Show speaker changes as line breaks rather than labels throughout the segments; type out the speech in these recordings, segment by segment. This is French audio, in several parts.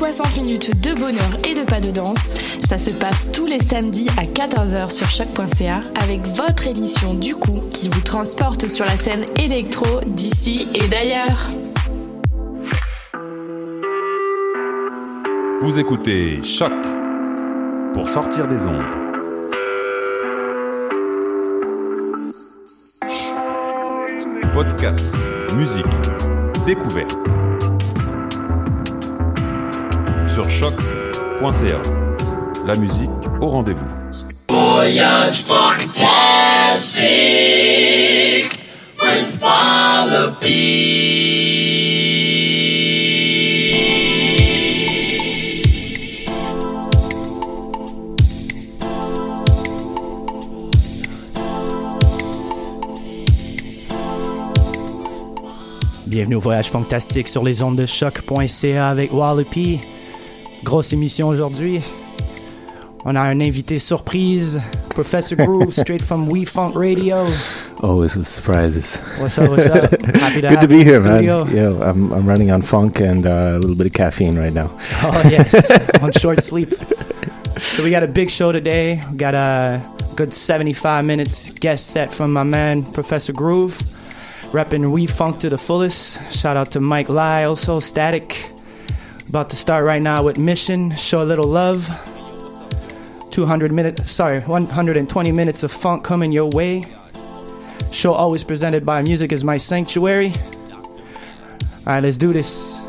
60 minutes de bonheur et de pas de danse. Ça se passe tous les samedis à 14h sur choc.ca avec votre émission du coup qui vous transporte sur la scène électro d'ici et d'ailleurs.
Vous écoutez Choc pour sortir des ondes. Podcast, musique, découverte. Sur choc.ca. La musique au rendez-vous.
Voyage fantastique with
Bienvenue au Voyage Fantastique sur les ondes de choc.ca avec Wallopy. Grosse émission aujourd'hui. On a un invité surprise, Professor Groove, straight from We Funk Radio.
Always with surprises.
What's up? What's up? Happy to
Good to be here, man. Yeah, I'm, I'm running on funk and uh, a little bit of caffeine right now.
Oh yes, on short sleep. So we got a big show today. We got a good 75 minutes guest set from my man Professor Groove, repping We Funk to the fullest. Shout out to Mike Lai, also Static. About to start right now with Mission, Show a Little Love. 200 minutes, sorry, 120 minutes of funk coming your way. Show always presented by Music is My Sanctuary. All right, let's do this.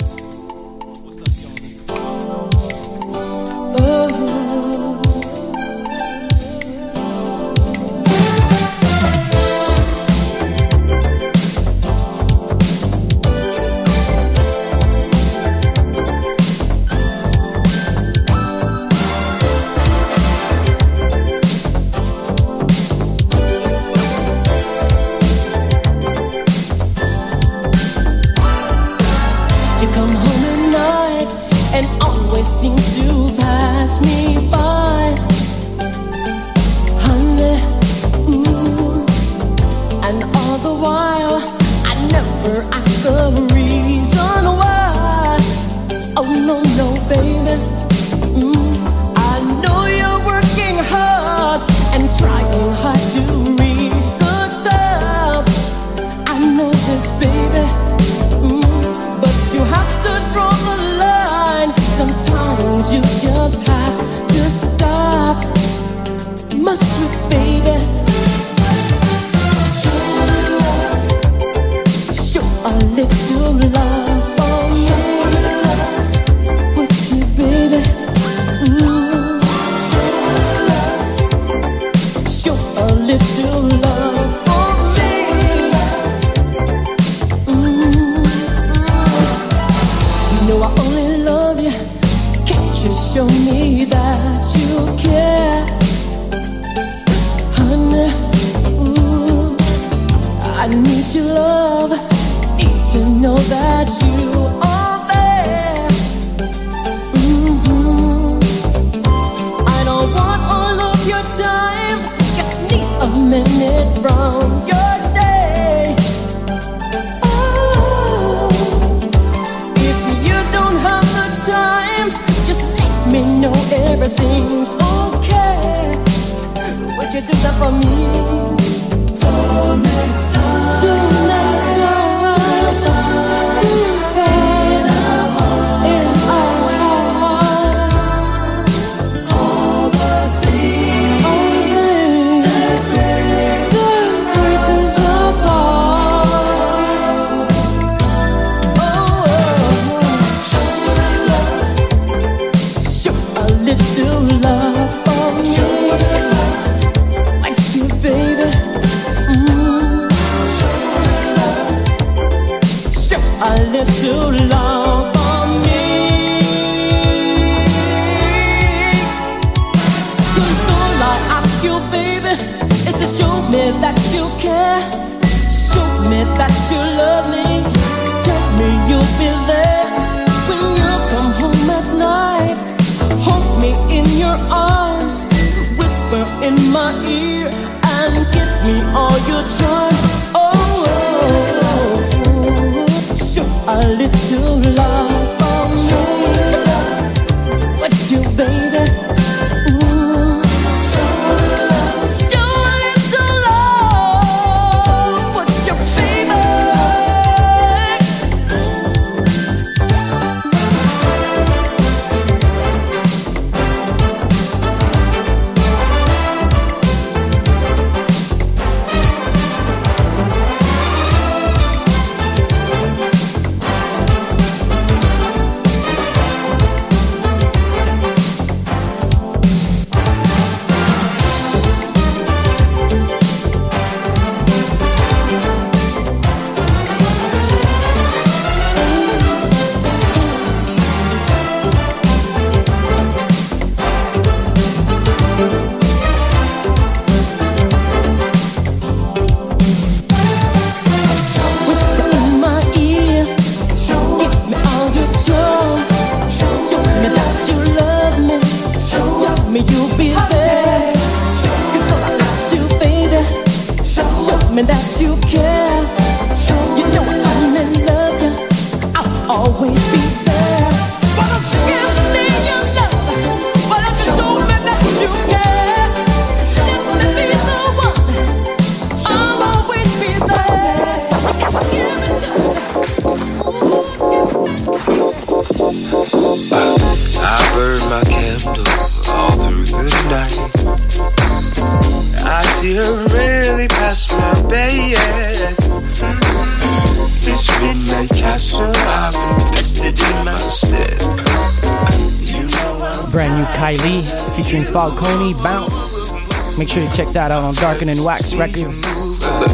check that out on Darken and Wax Records.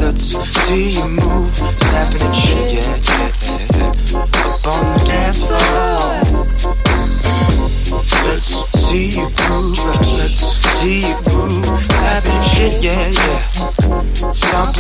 Let's see you move, snapping and shit, yeah, yeah, yeah. Up on the dance floor. Let's see you groove, let's see you groove, snapping shit, yeah, yeah.
Stomp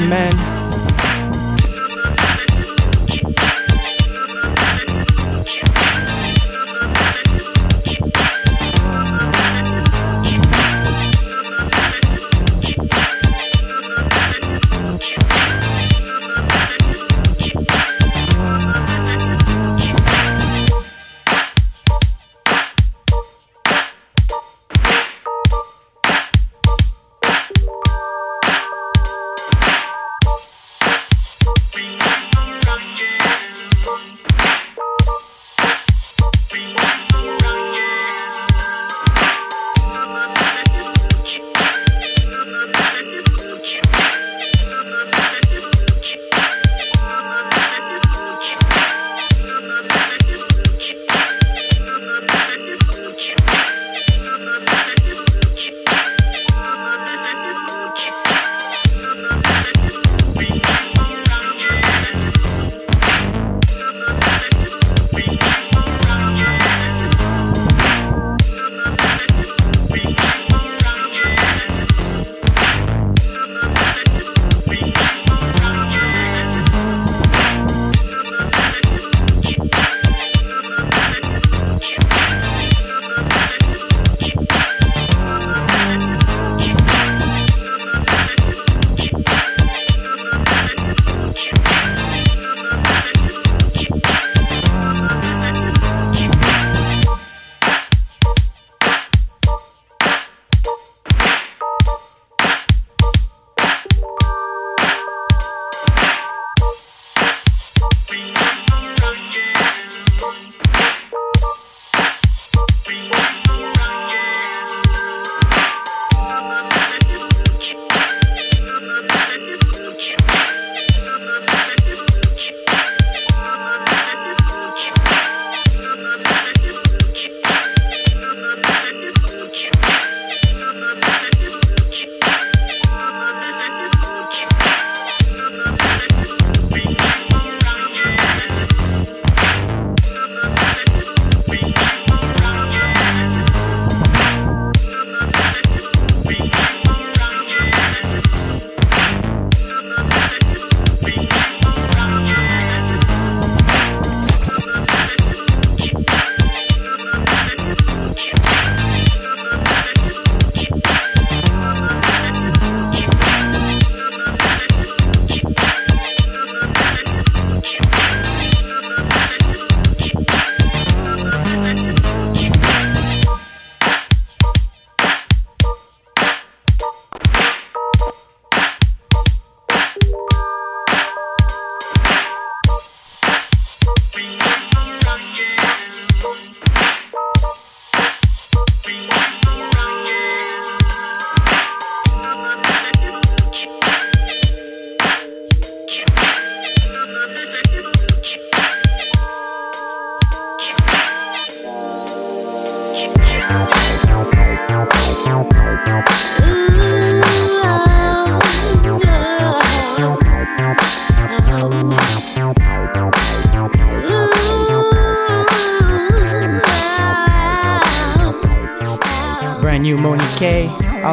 Amen.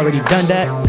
Already done that.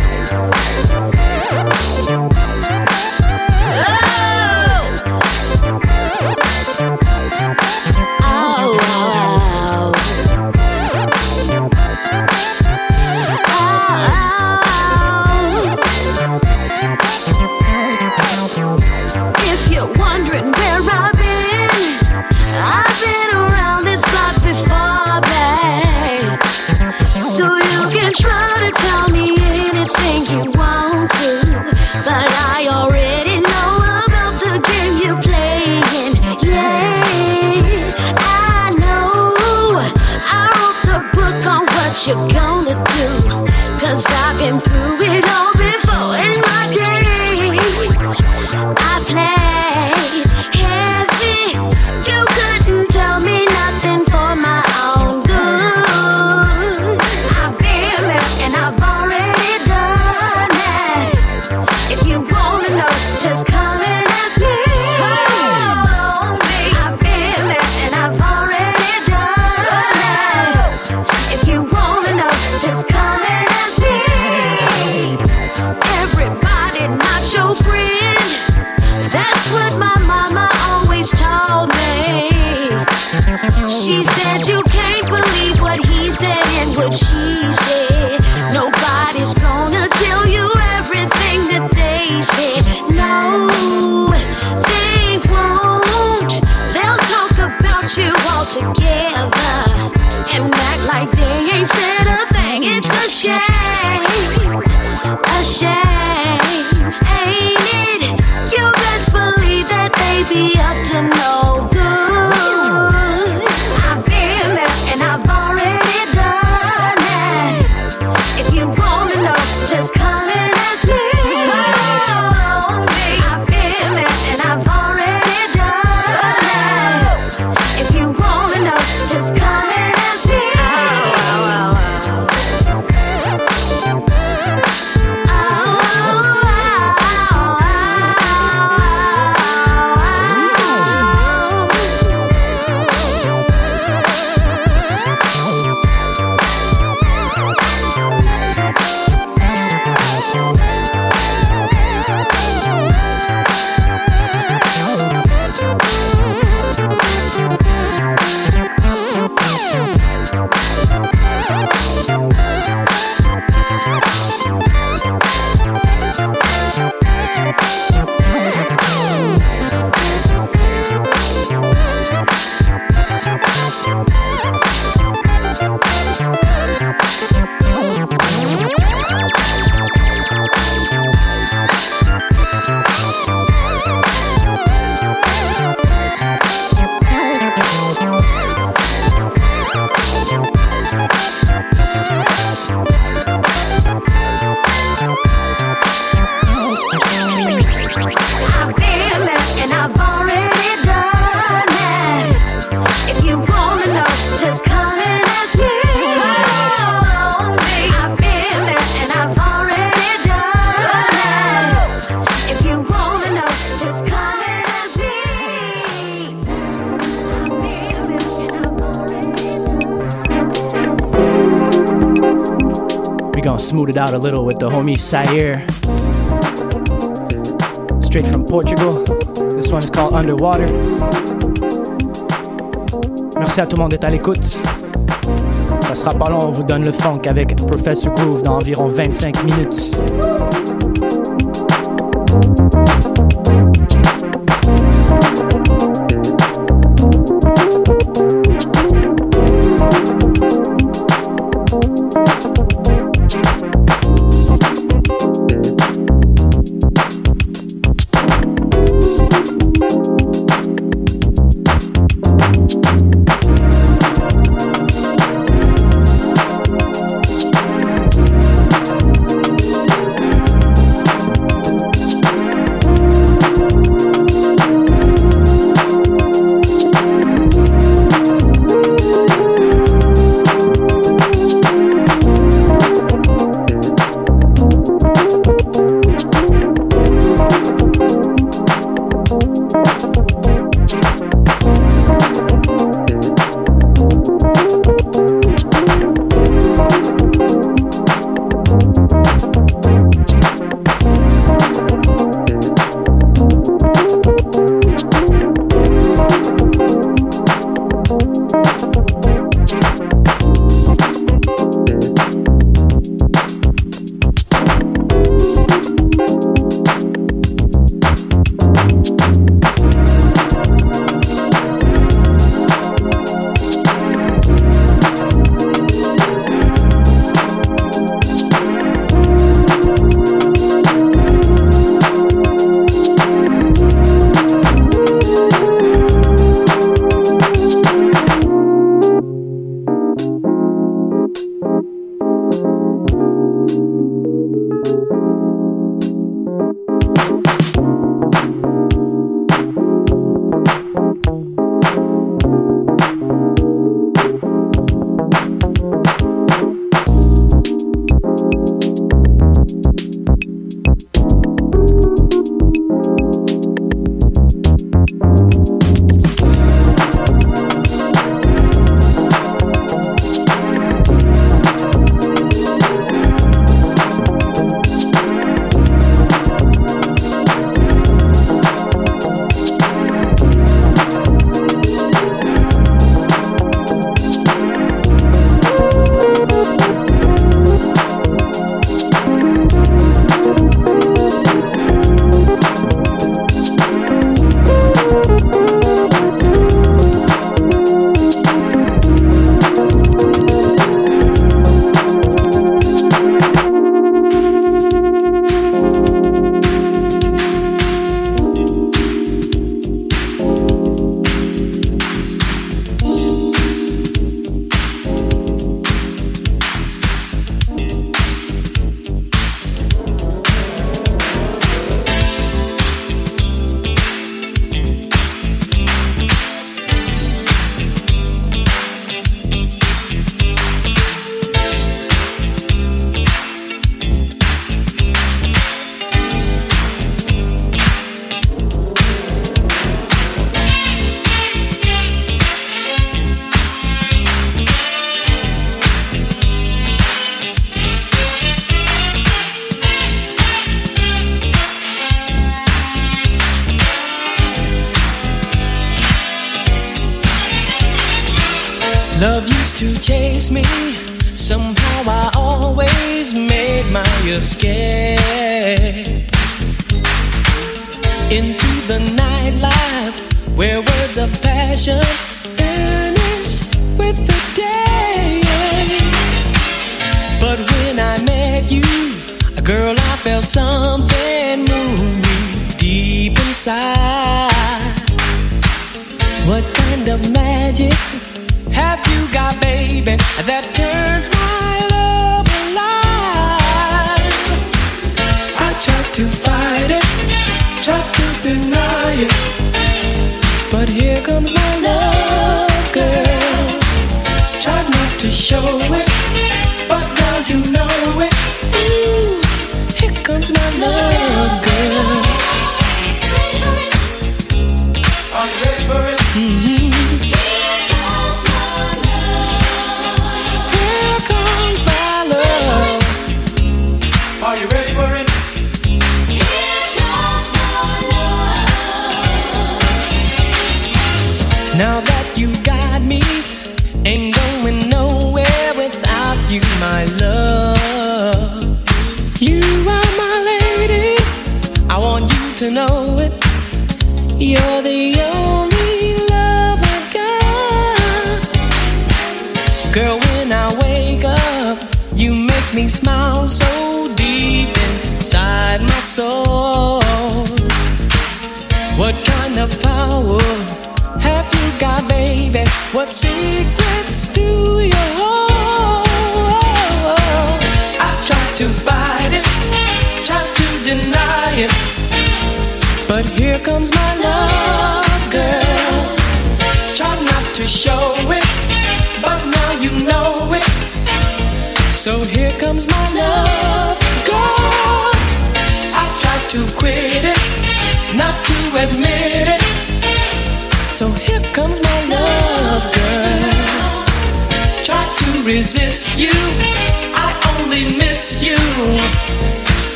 a
little with the homie Sair. Straight from Portugal. This one is called Underwater. Merci à tout le monde d'être à l'écoute. Ça sera pas long, on vous donne le funk avec Professor Groove dans environ 25 minutes.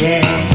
Yeah,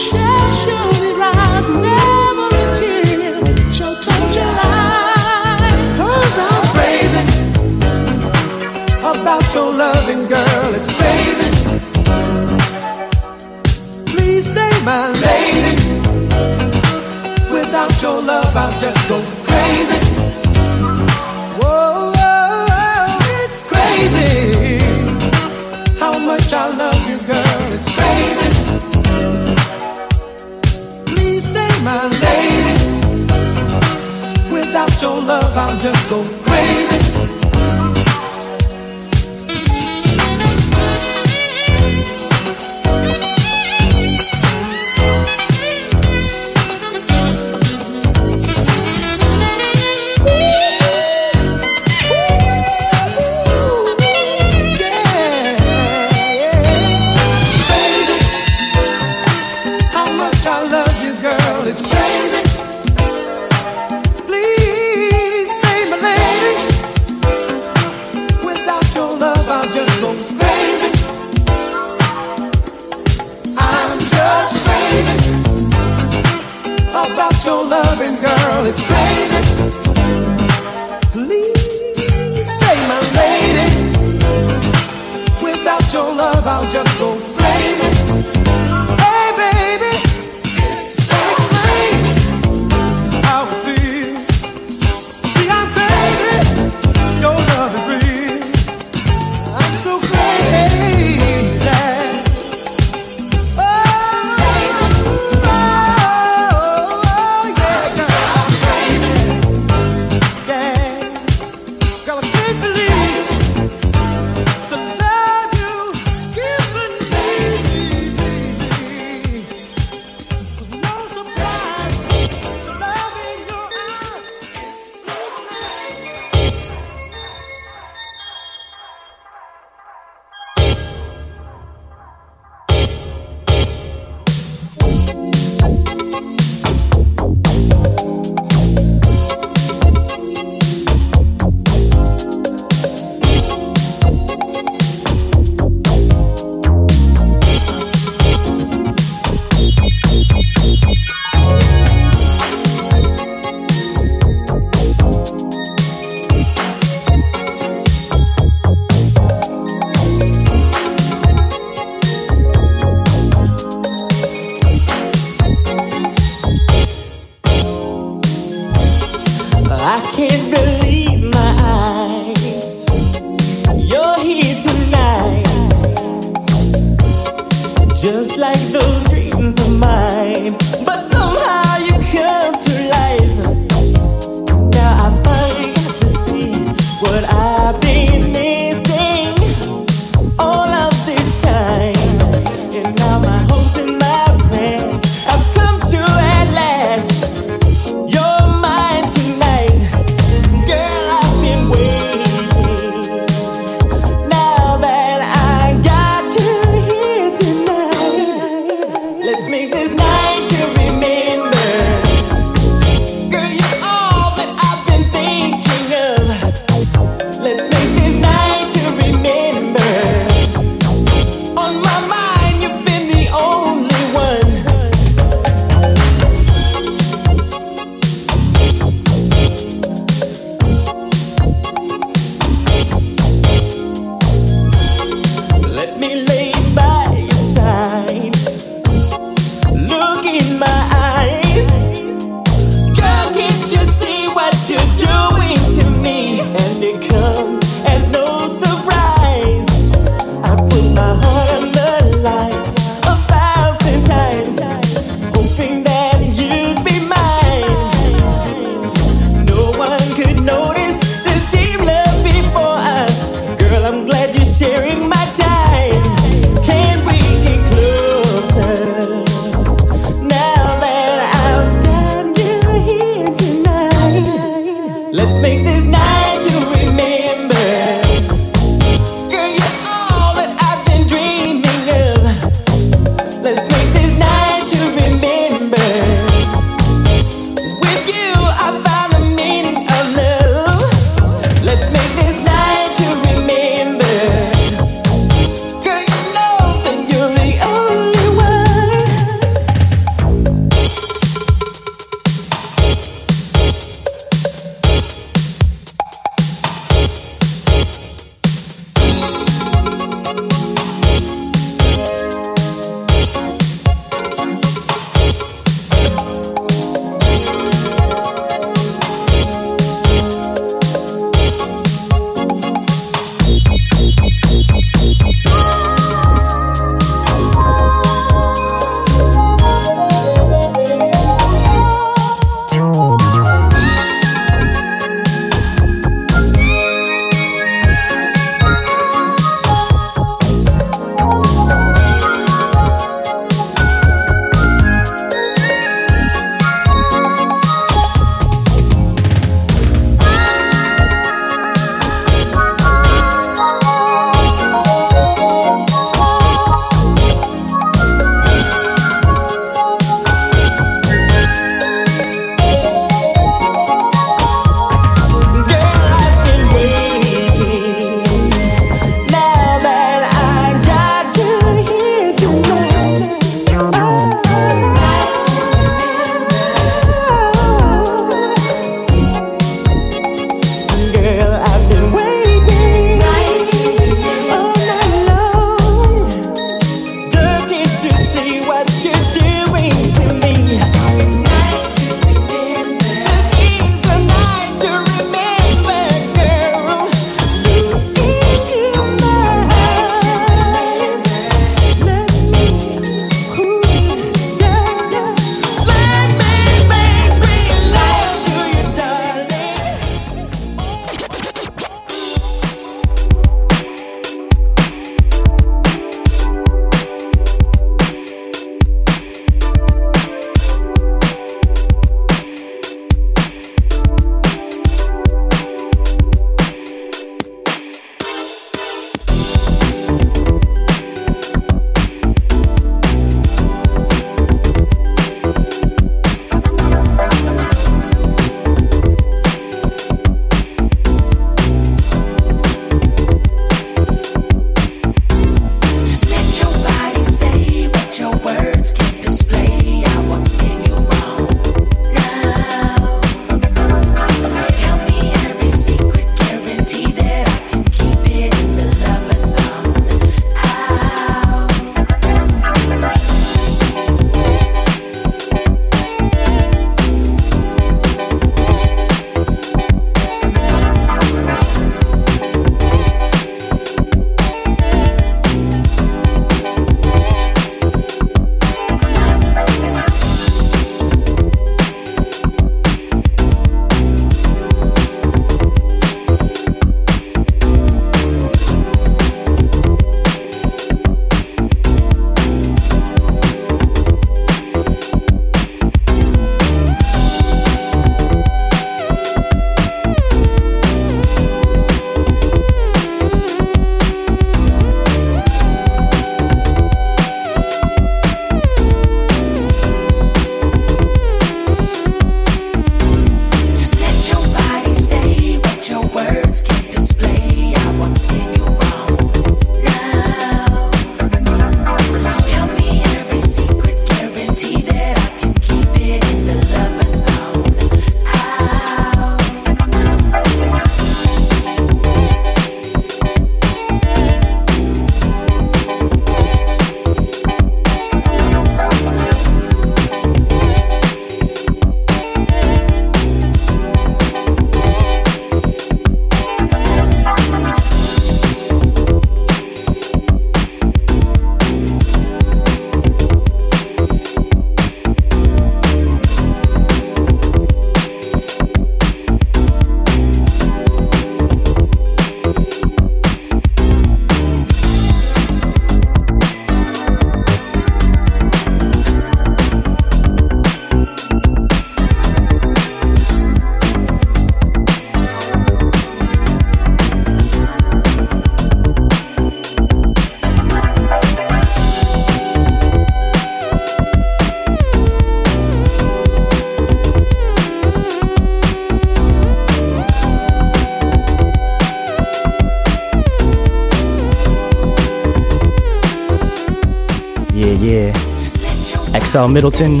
Middleton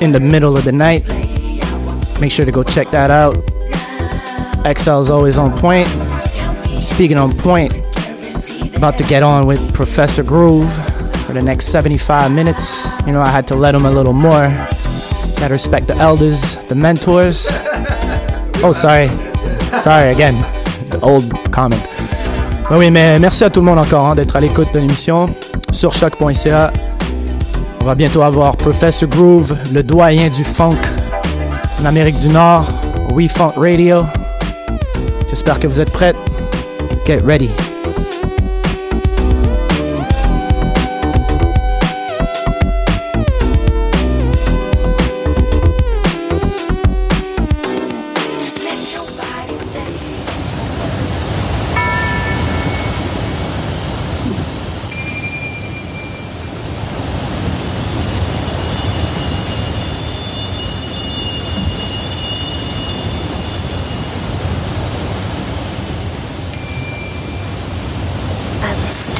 in the middle of the night. Make sure to go check that out. XL is always on point. Speaking on point, about to get on with Professor Groove for the next 75 minutes. You know, I had to let him a little more. Gotta respect the elders, the mentors. Oh, sorry. Sorry again. The old comment. Oui, mais merci à tout le monde encore hein, d'être à l'écoute de l'émission sur choc.ca. On va bientôt avoir Professor Groove, le doyen du funk en Amérique du Nord, We Funk Radio. J'espère que vous êtes prêts. Get ready.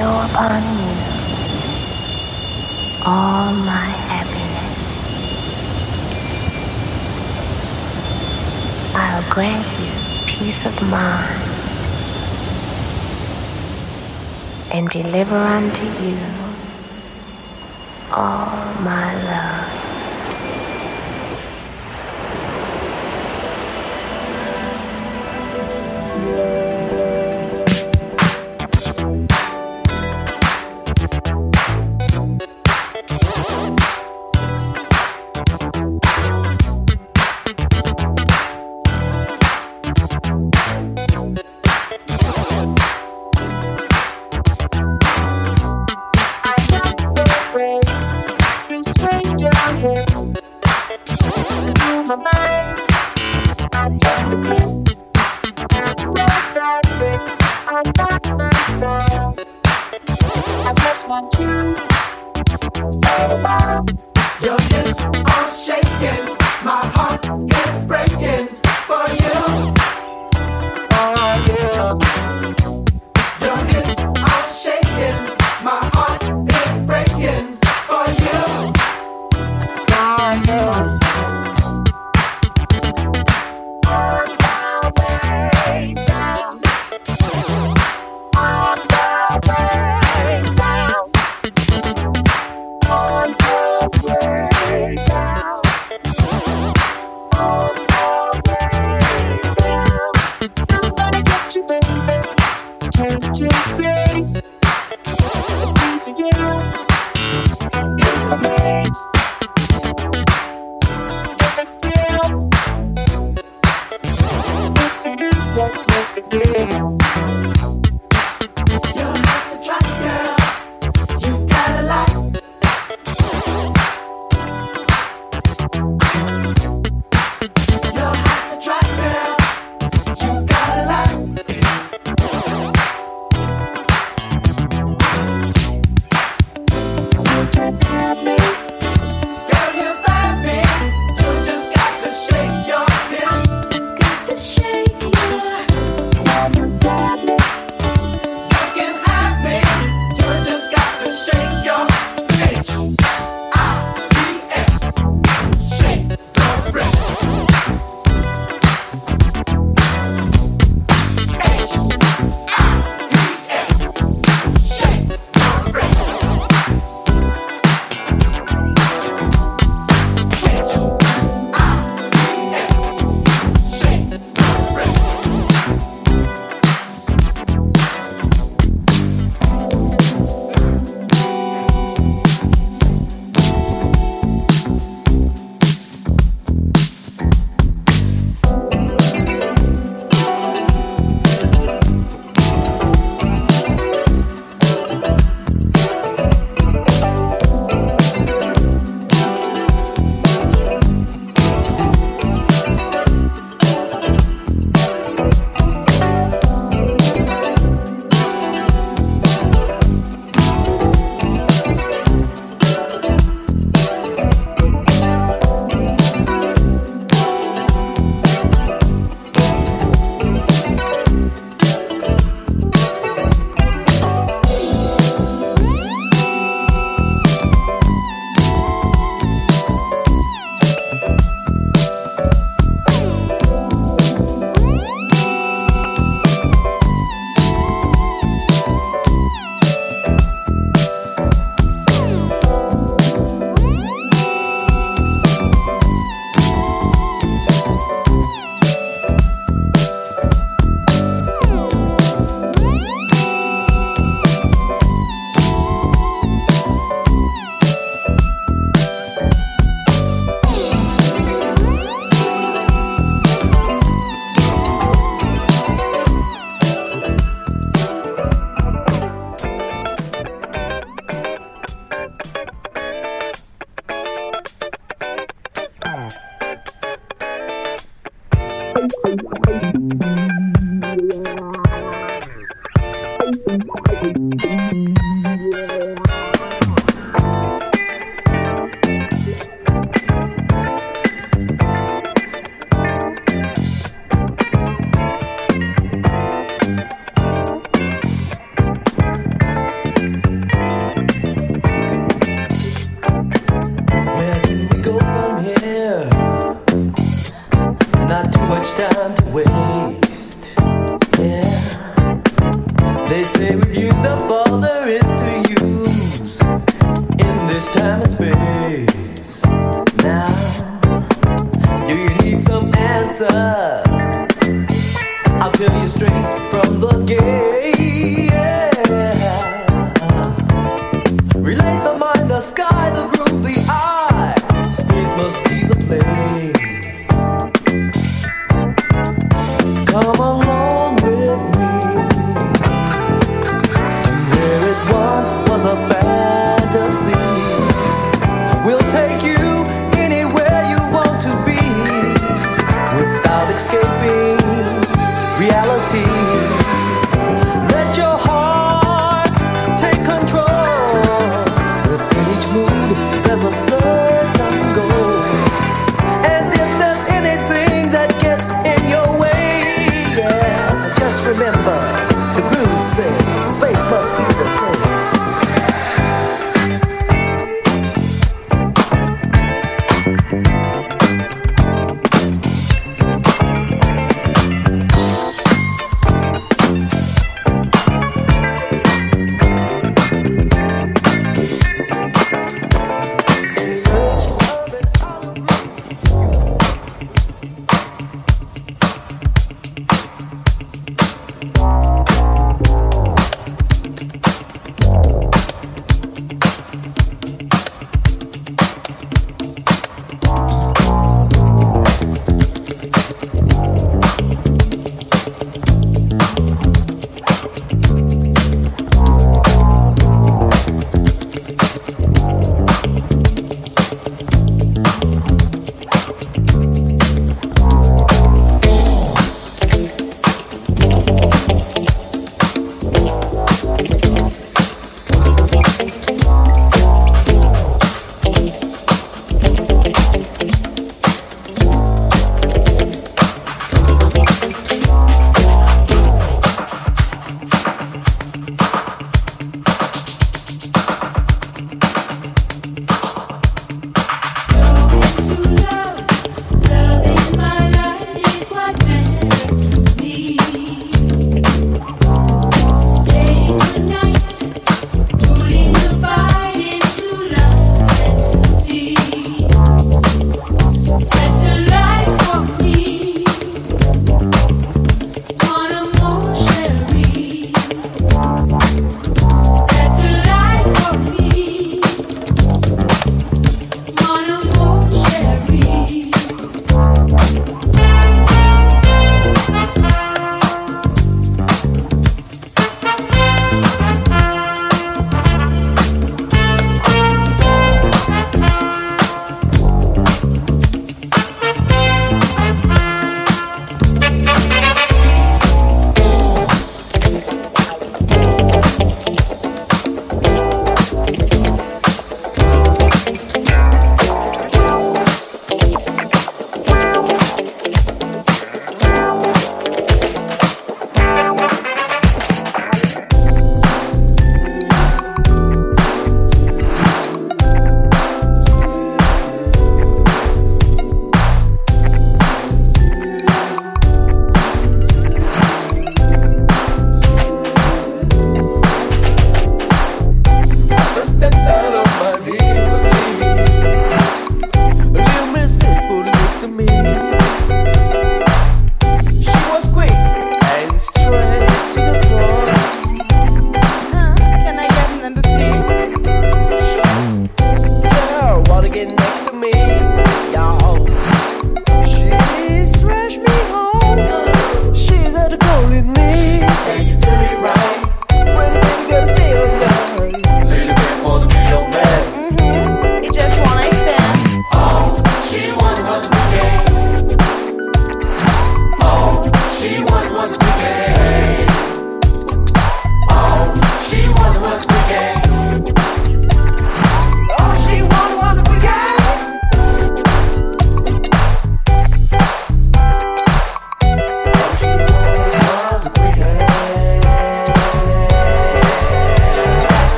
Bestow upon you all my happiness. I'll grant you peace of mind and deliver unto you all my love.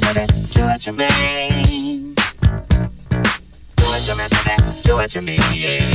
Do what
you mean. Do what you mean.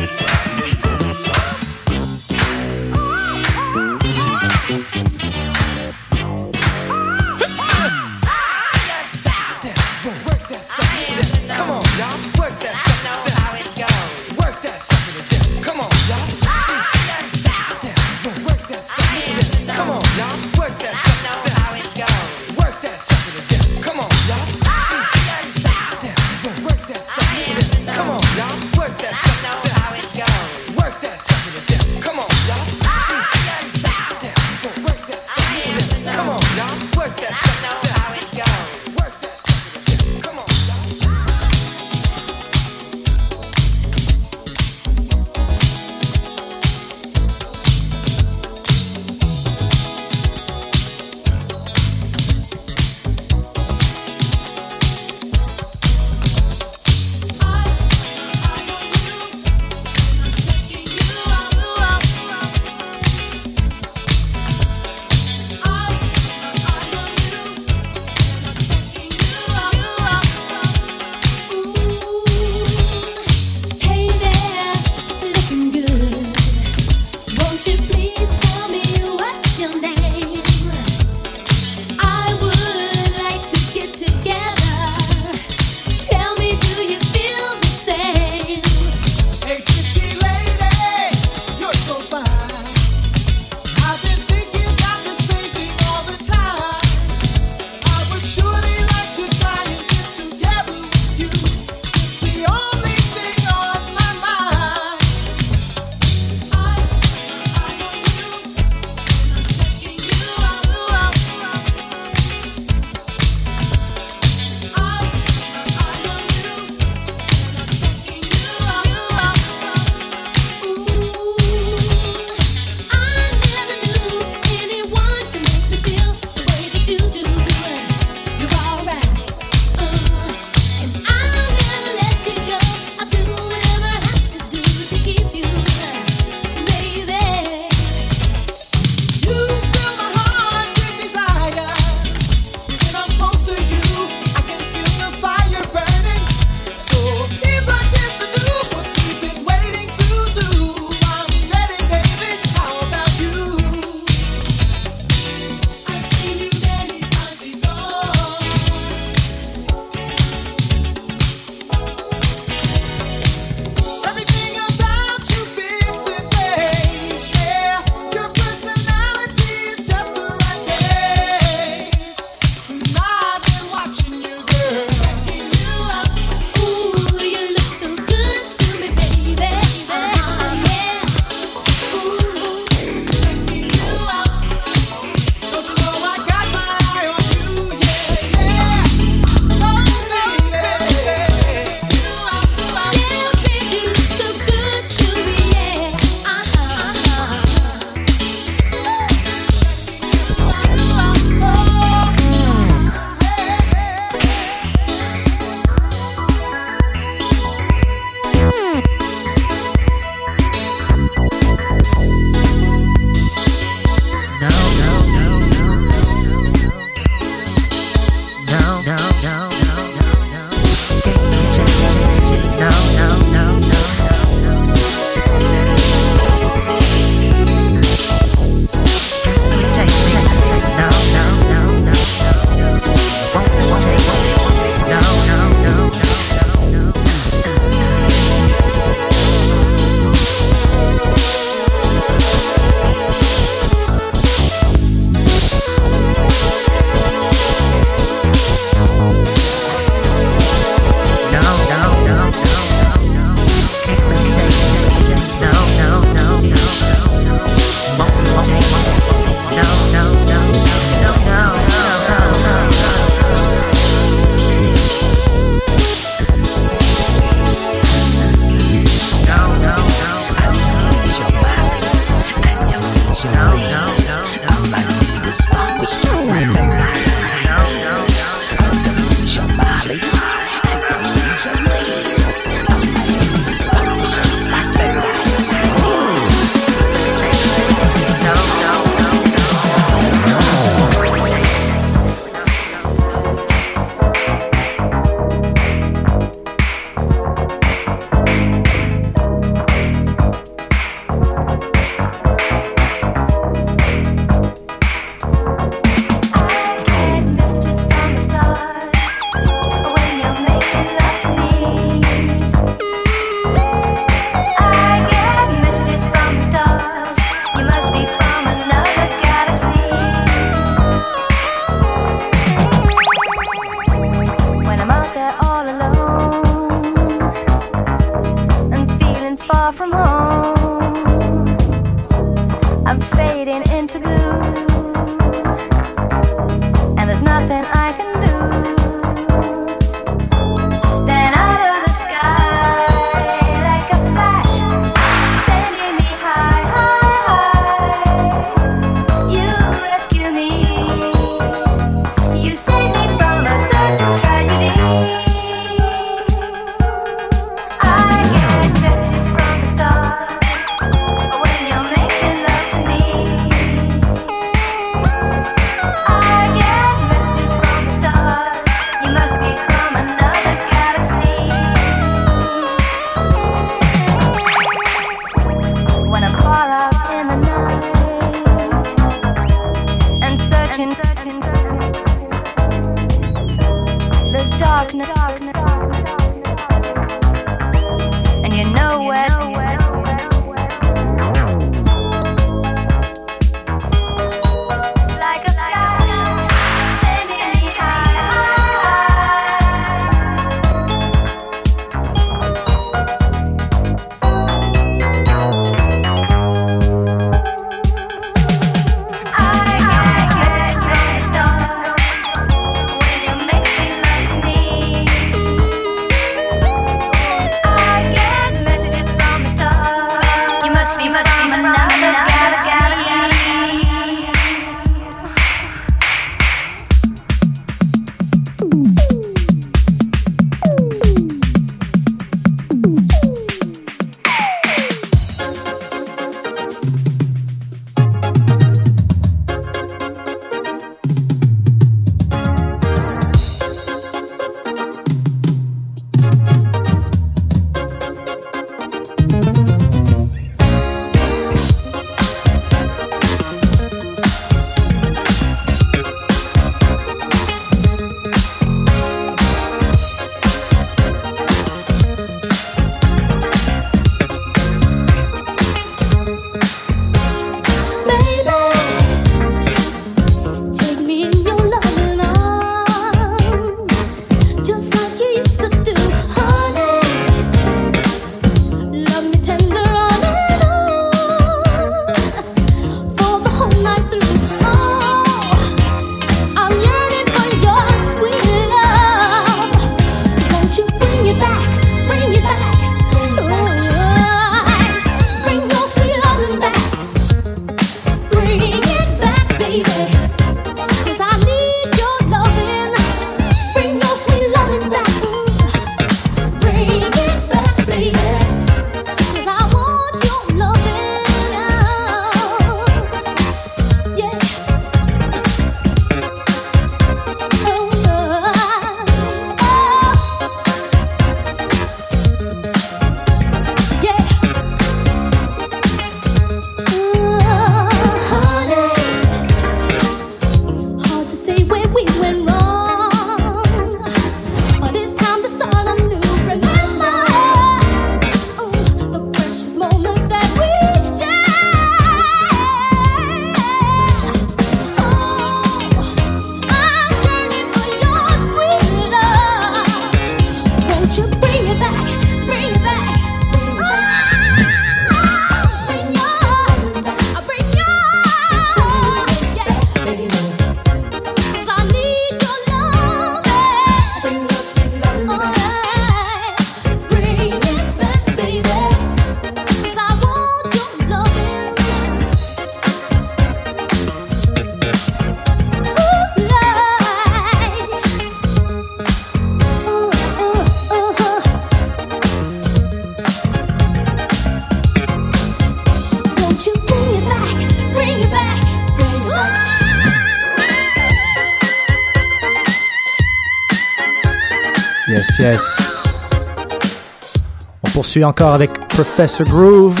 suis encore avec Professor Groove.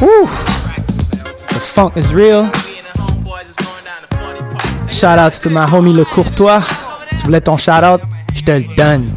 Woo! The funk is real. Shout out to my homie Le Courtois. Tu voulais ton shout out? Je te le donne.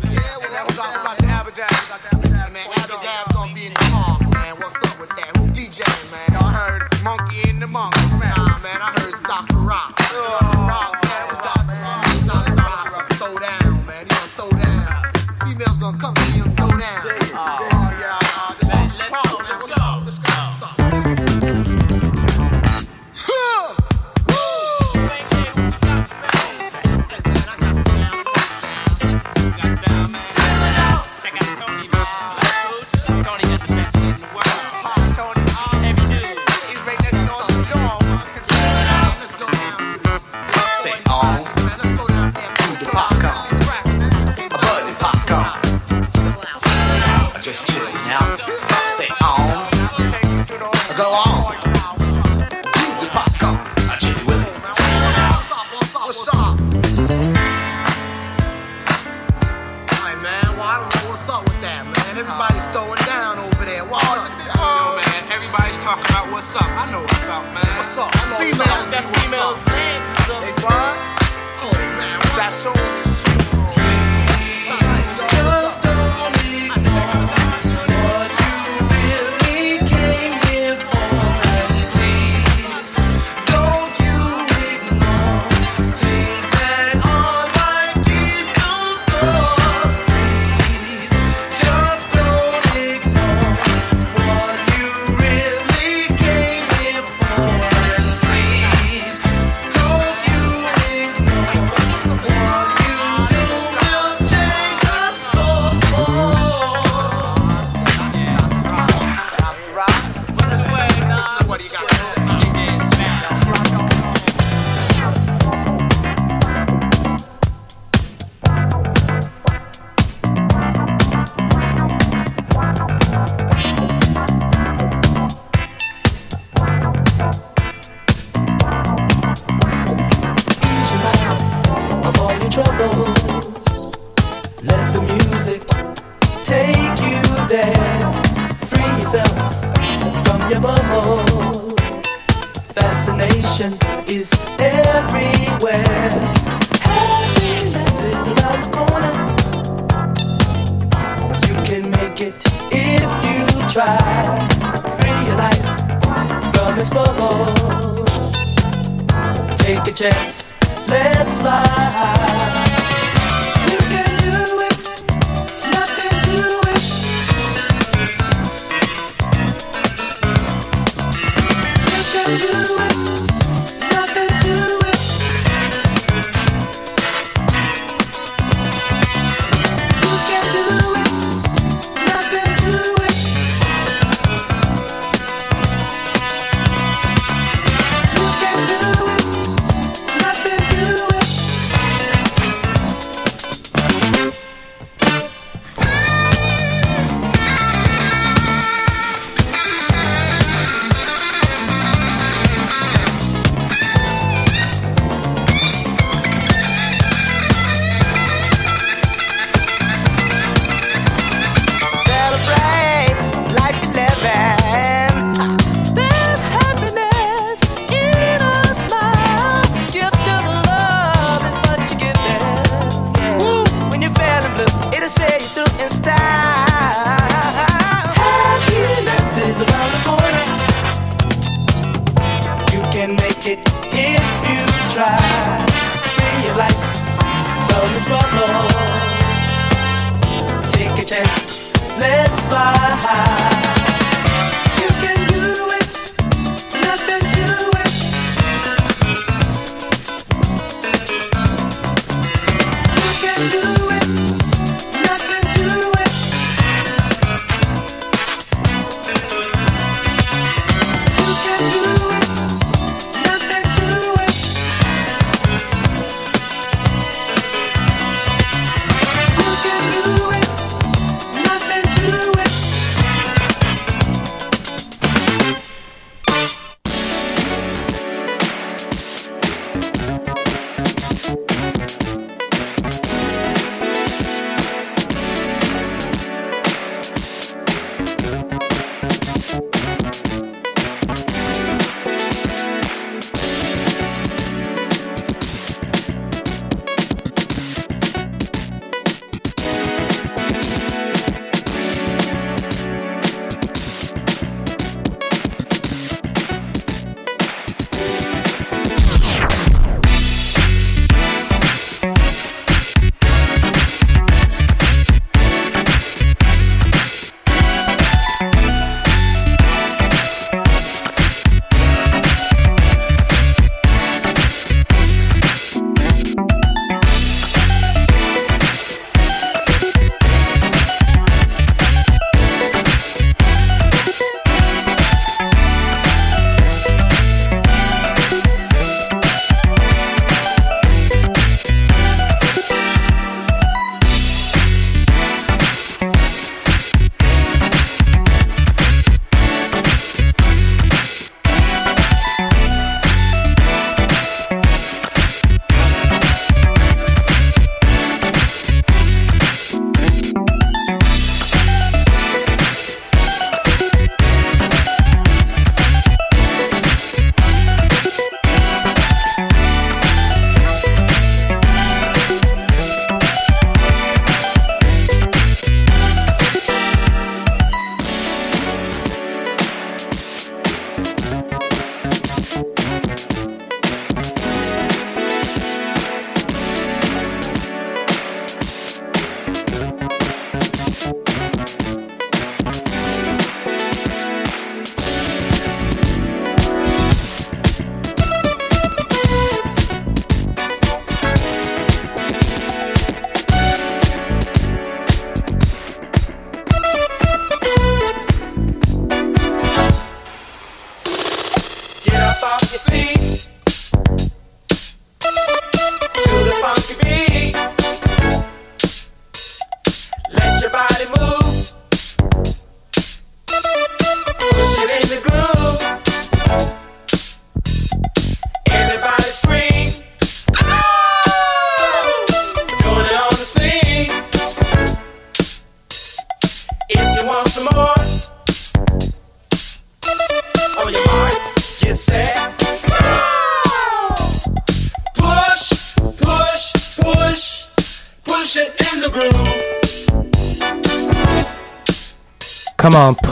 try.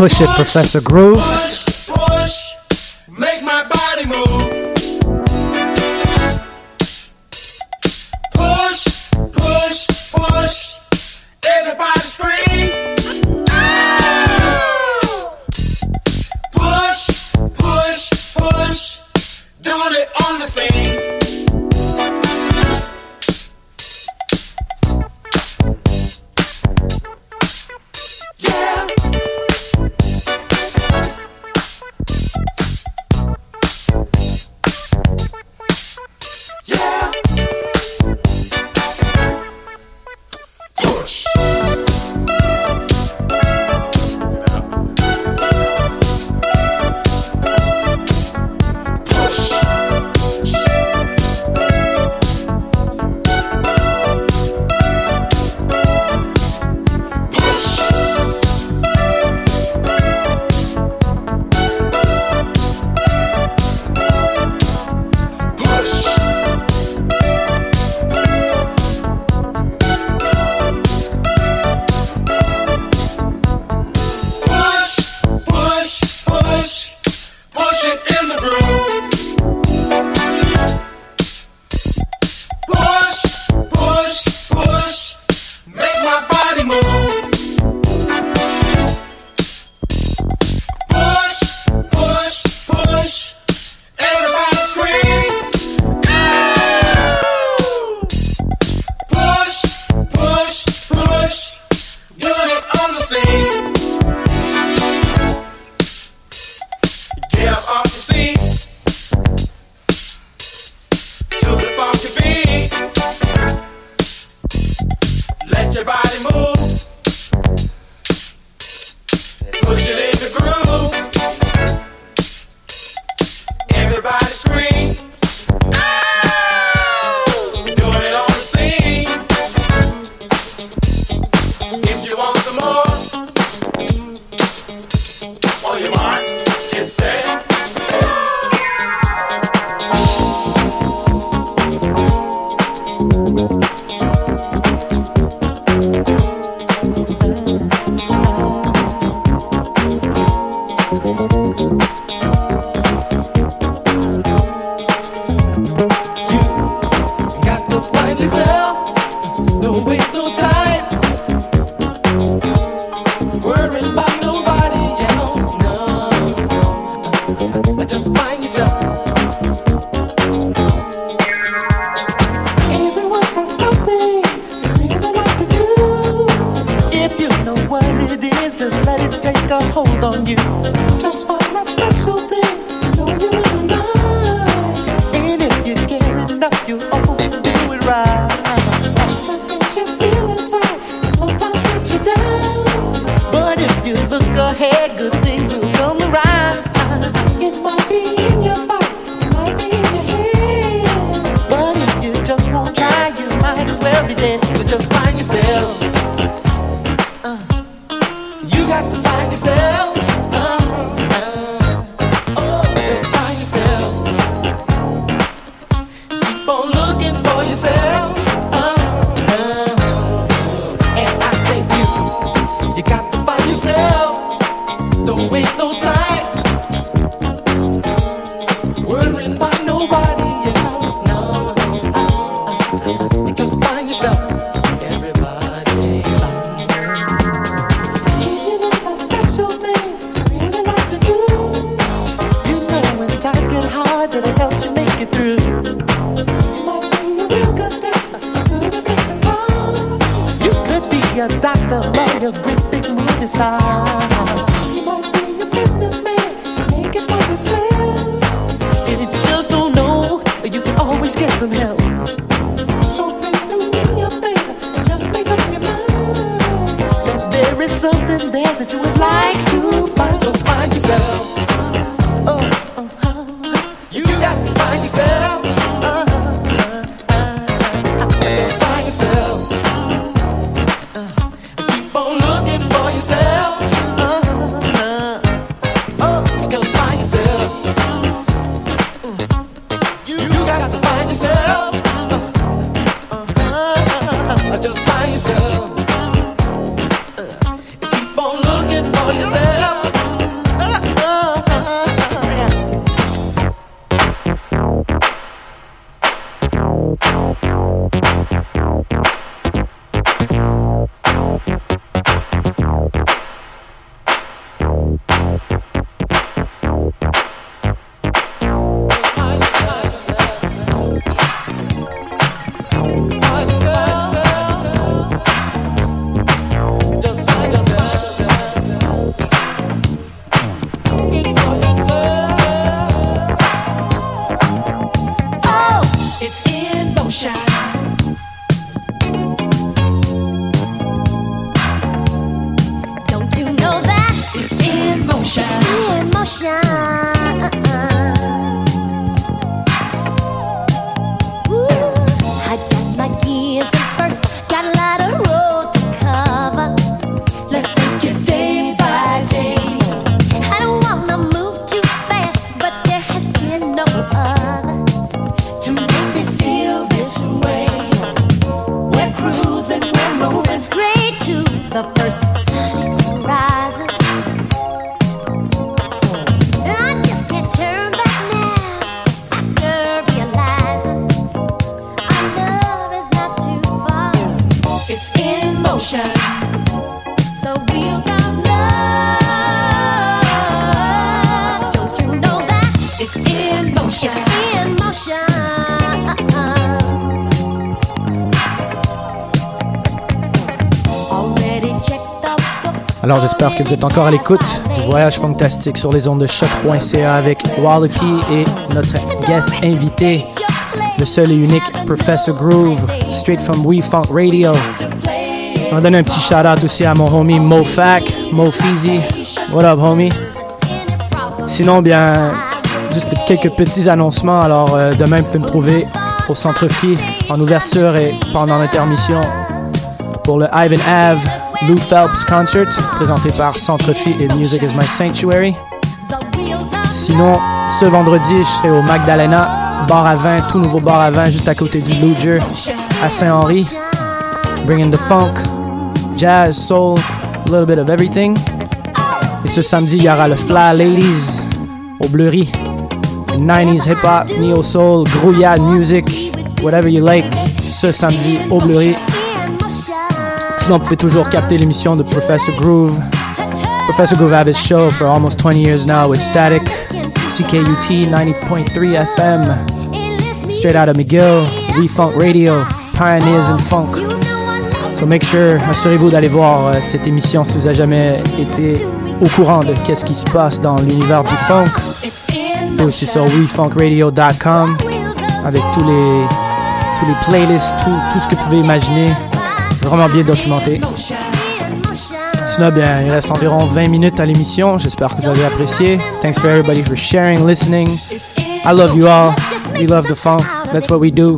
Push it, Professor Groove.
Vous êtes encore à l'écoute du voyage fantastique sur les ondes de choc.ca avec Wallopy et notre guest invité, le seul et unique Professor Groove, straight from We Funk Radio. On va donner un petit shout out aussi à mon homie Mo Fac, Mo Feezy. What up homie? Sinon bien, juste quelques petits annoncements. Alors euh, demain vous pouvez me trouver au Centre Phi en ouverture et pendant l'intermission pour le Ivan Ave Lou Phelps Concert présenté par Centre Phi et Music is My Sanctuary. Sinon, ce vendredi, je serai au Magdalena, bar à vin, tout nouveau bar à vin juste à côté du Luger à Saint-Henri. Bringing the funk, jazz, soul, a little bit of everything. Et ce samedi, il y aura le Fly Ladies au Bleury. 90s hip hop, neo soul, grouillade music, whatever you like. Ce samedi au Bleury. Sinon, vous pouvez toujours capter l'émission de Professor Groove. Professor Groove his show for almost 20 years now with Static, CKUT 90.3 FM, straight out of McGill, We Funk Radio, Pioneers in Funk. So make sure, assurez-vous d'aller voir euh, cette émission si vous n'avez jamais été au courant de qu'est-ce qui se passe dans l'univers du funk. Et aussi sur wefunkradio.com avec tous les, playlists, tout ce que vous pouvez imaginer. Vraiment bien documenté. Bien, il reste environ 20 minutes à l'émission. J'espère que vous avez apprécié. Thanks for everybody for sharing, listening. I love you all. We love the funk. That's what we do.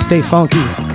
Stay funky.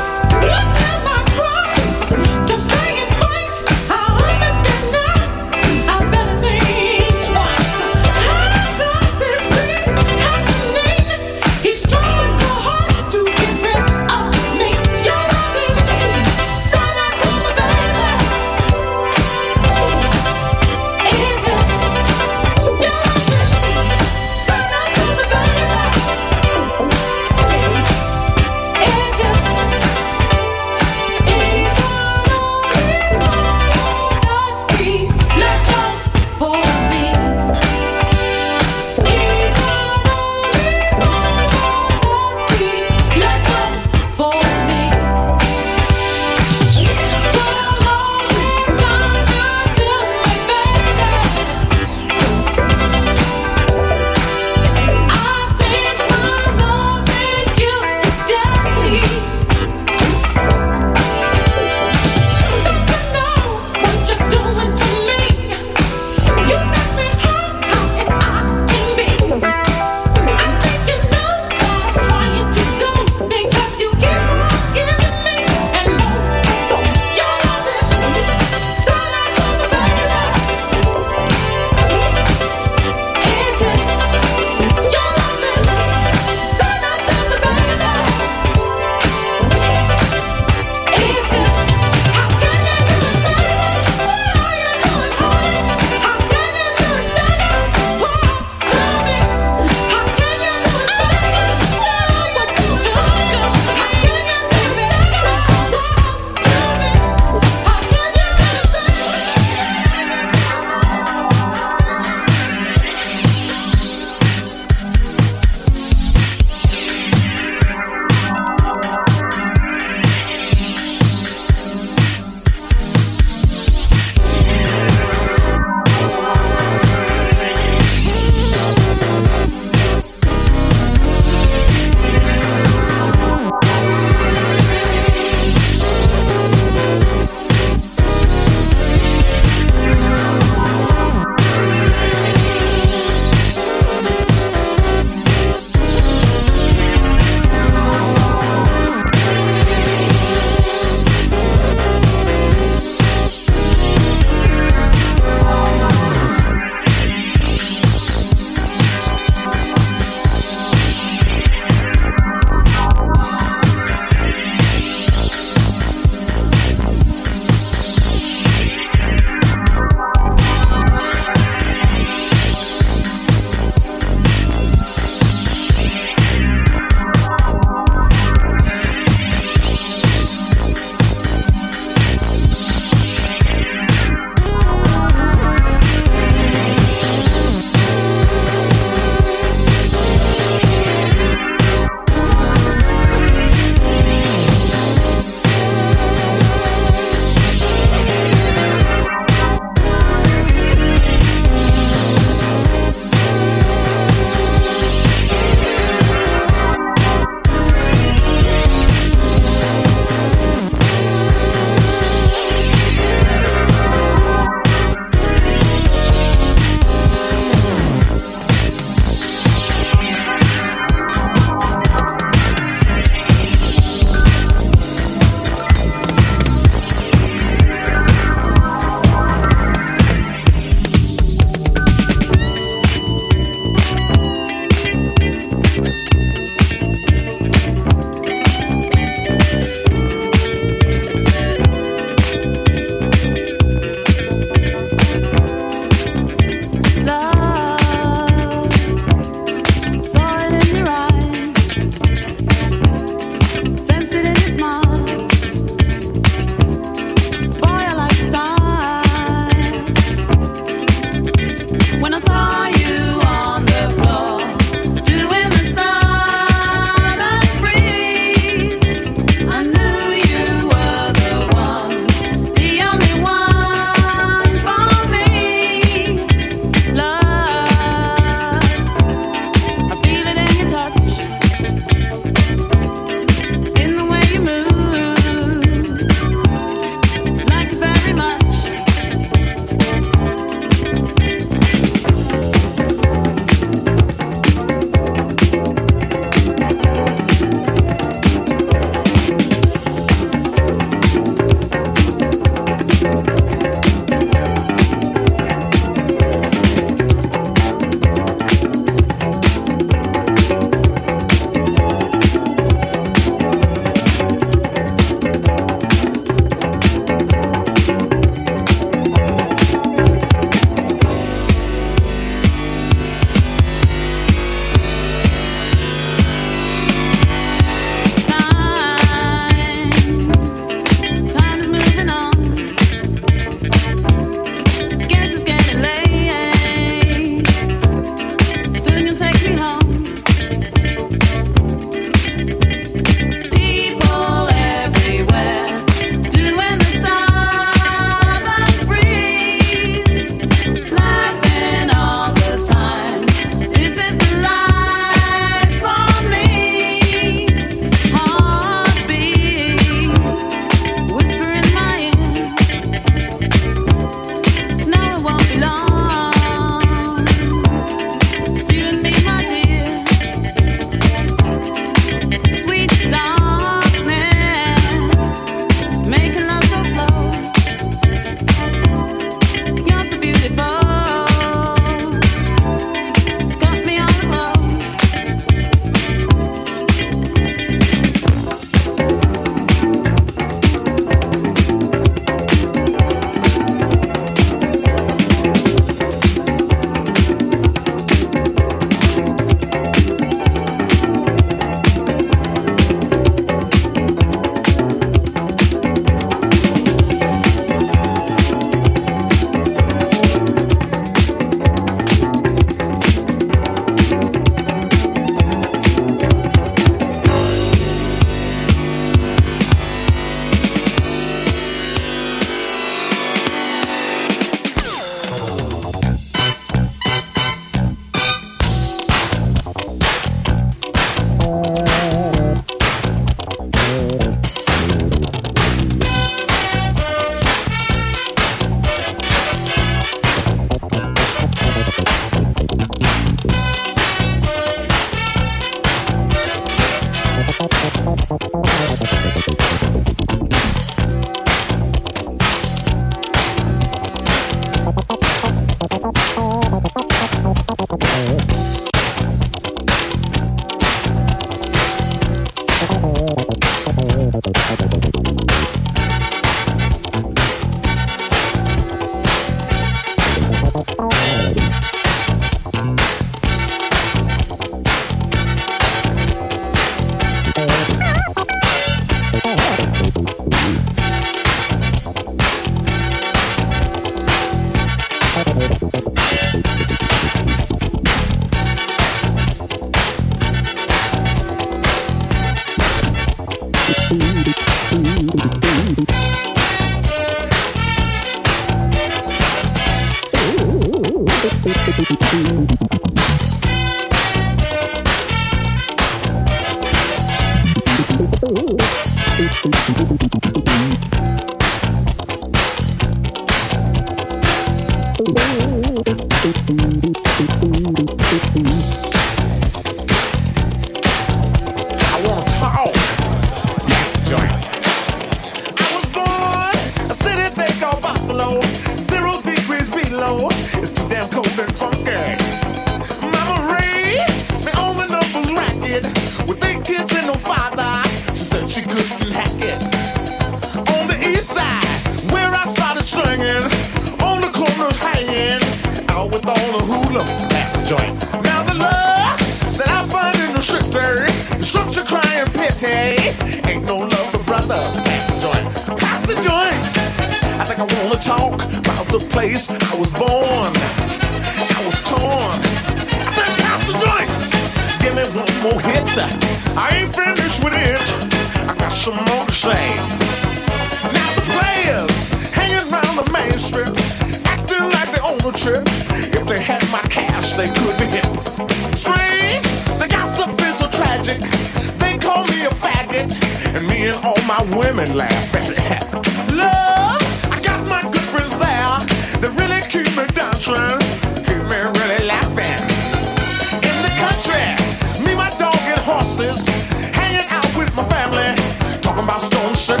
shake.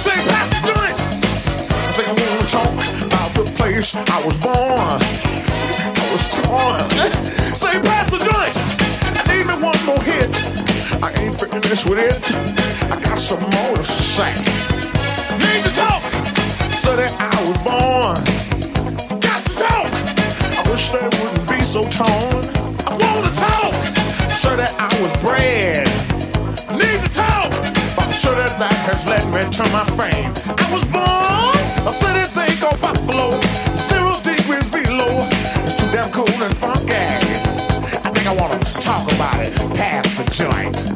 Say, Pastor Johnny, I think I'm gonna talk about the place I was born. I was torn. Say, Pastor Johnny, need me one more hit. I ain't finished with it. I got some more to say. Need to talk. So that I was born. Got to talk. I wish they wouldn't be so torn. I wanna talk. So that I was bred that has led me to my fame. I was born a city thing called Buffalo, zero degrees below. It's too damn cold and funky. I think I wanna talk about it, pass the joint.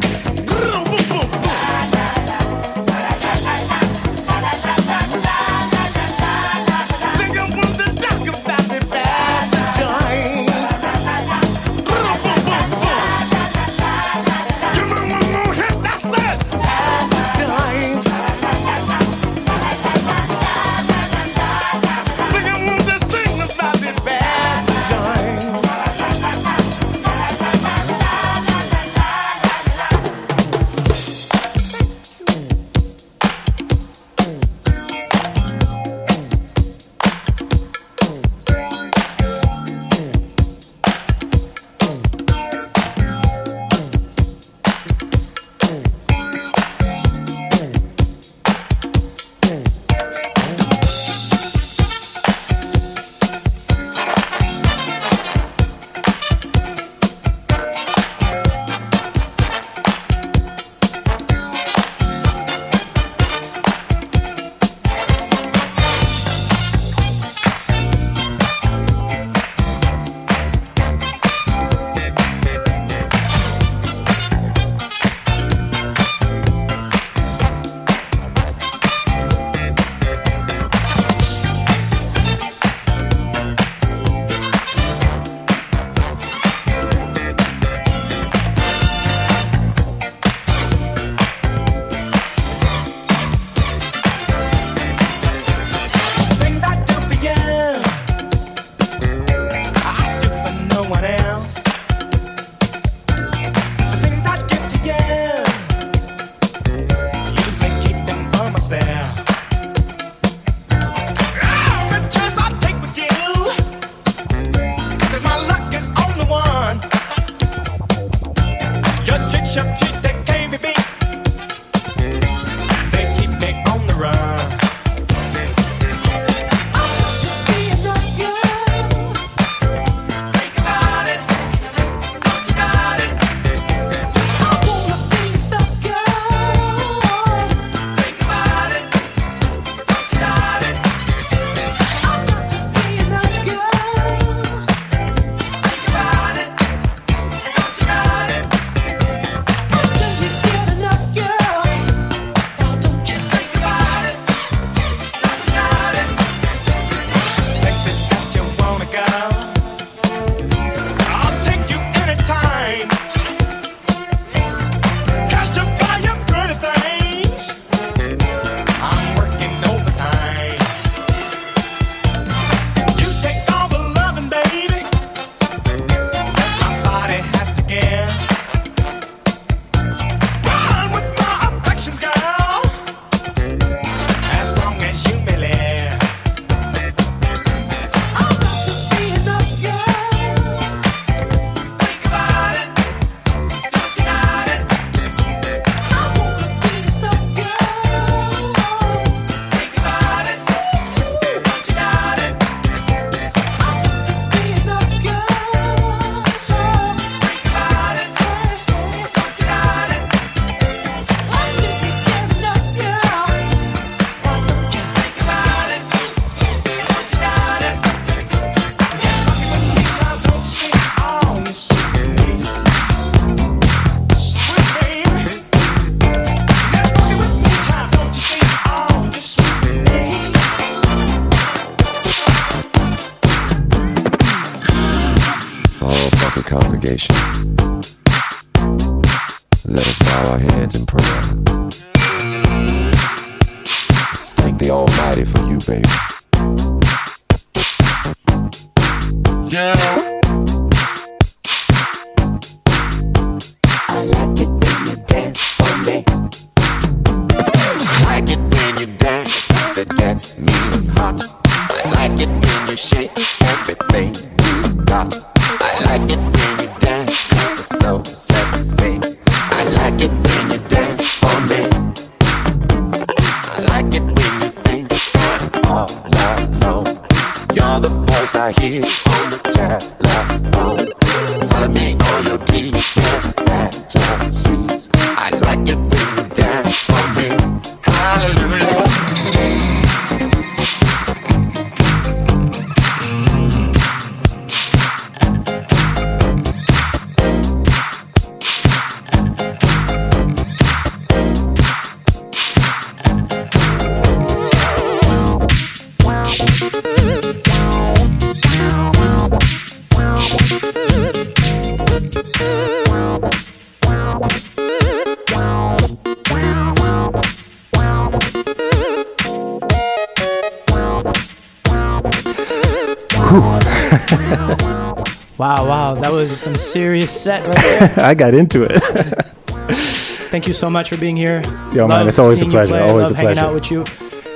Was some serious set right there.
I got into it.
Thank you so much for being here.
Yo, man, it's always a pleasure, always
Love
a
hanging
pleasure.
out with you.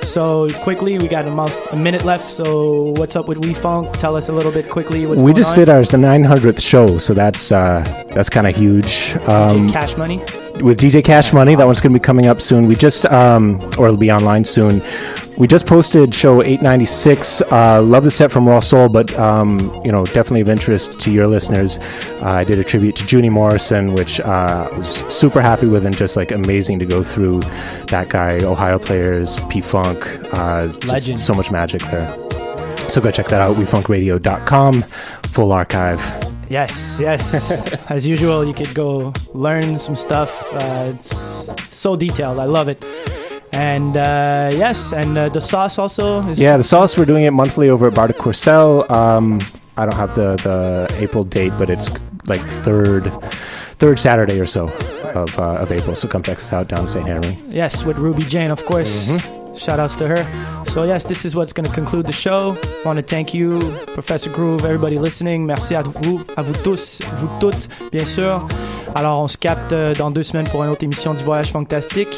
So quickly, we got a, a minute left. So what's up with We Funk? Tell us a little bit quickly. What's
we just
on?
did ours the 900th show, so that's uh, that's kind of huge. Um,
Cash Money.
with DJ Cash Money. That one's going to be coming up soon. We just, um, or it'll be online soon. We just posted show 896. Uh, love the set from Raw Soul, but um, you know, definitely of interest to your listeners. Uh, I did a tribute to Junie Morrison, which uh, I was super happy with, and just like amazing to go through that guy. Ohio players, P Funk, uh, just
Legend.
so much magic there. So go check that out. WeFunkRadio.com, full archive.
Yes, yes. As usual, you could go learn some stuff. Uh, it's so detailed. I love it. And uh, yes, and uh, the sauce also is
Yeah, the sauce we're doing it monthly over at Bar de Courcelles. Um, I don't have the, the April date, but it's like third third Saturday or so of, uh, of April. So come check us out down St. Henry.
Yes, with Ruby Jane, of course.
Mm-hmm.
Shout outs to her. So, yes, this is what's going to conclude the show. want to thank you, Professor Groove, everybody listening. Merci à vous, à vous tous, vous toutes, bien sûr. Alors, on se capte euh, dans deux semaines pour une autre émission du Voyage Fantastique.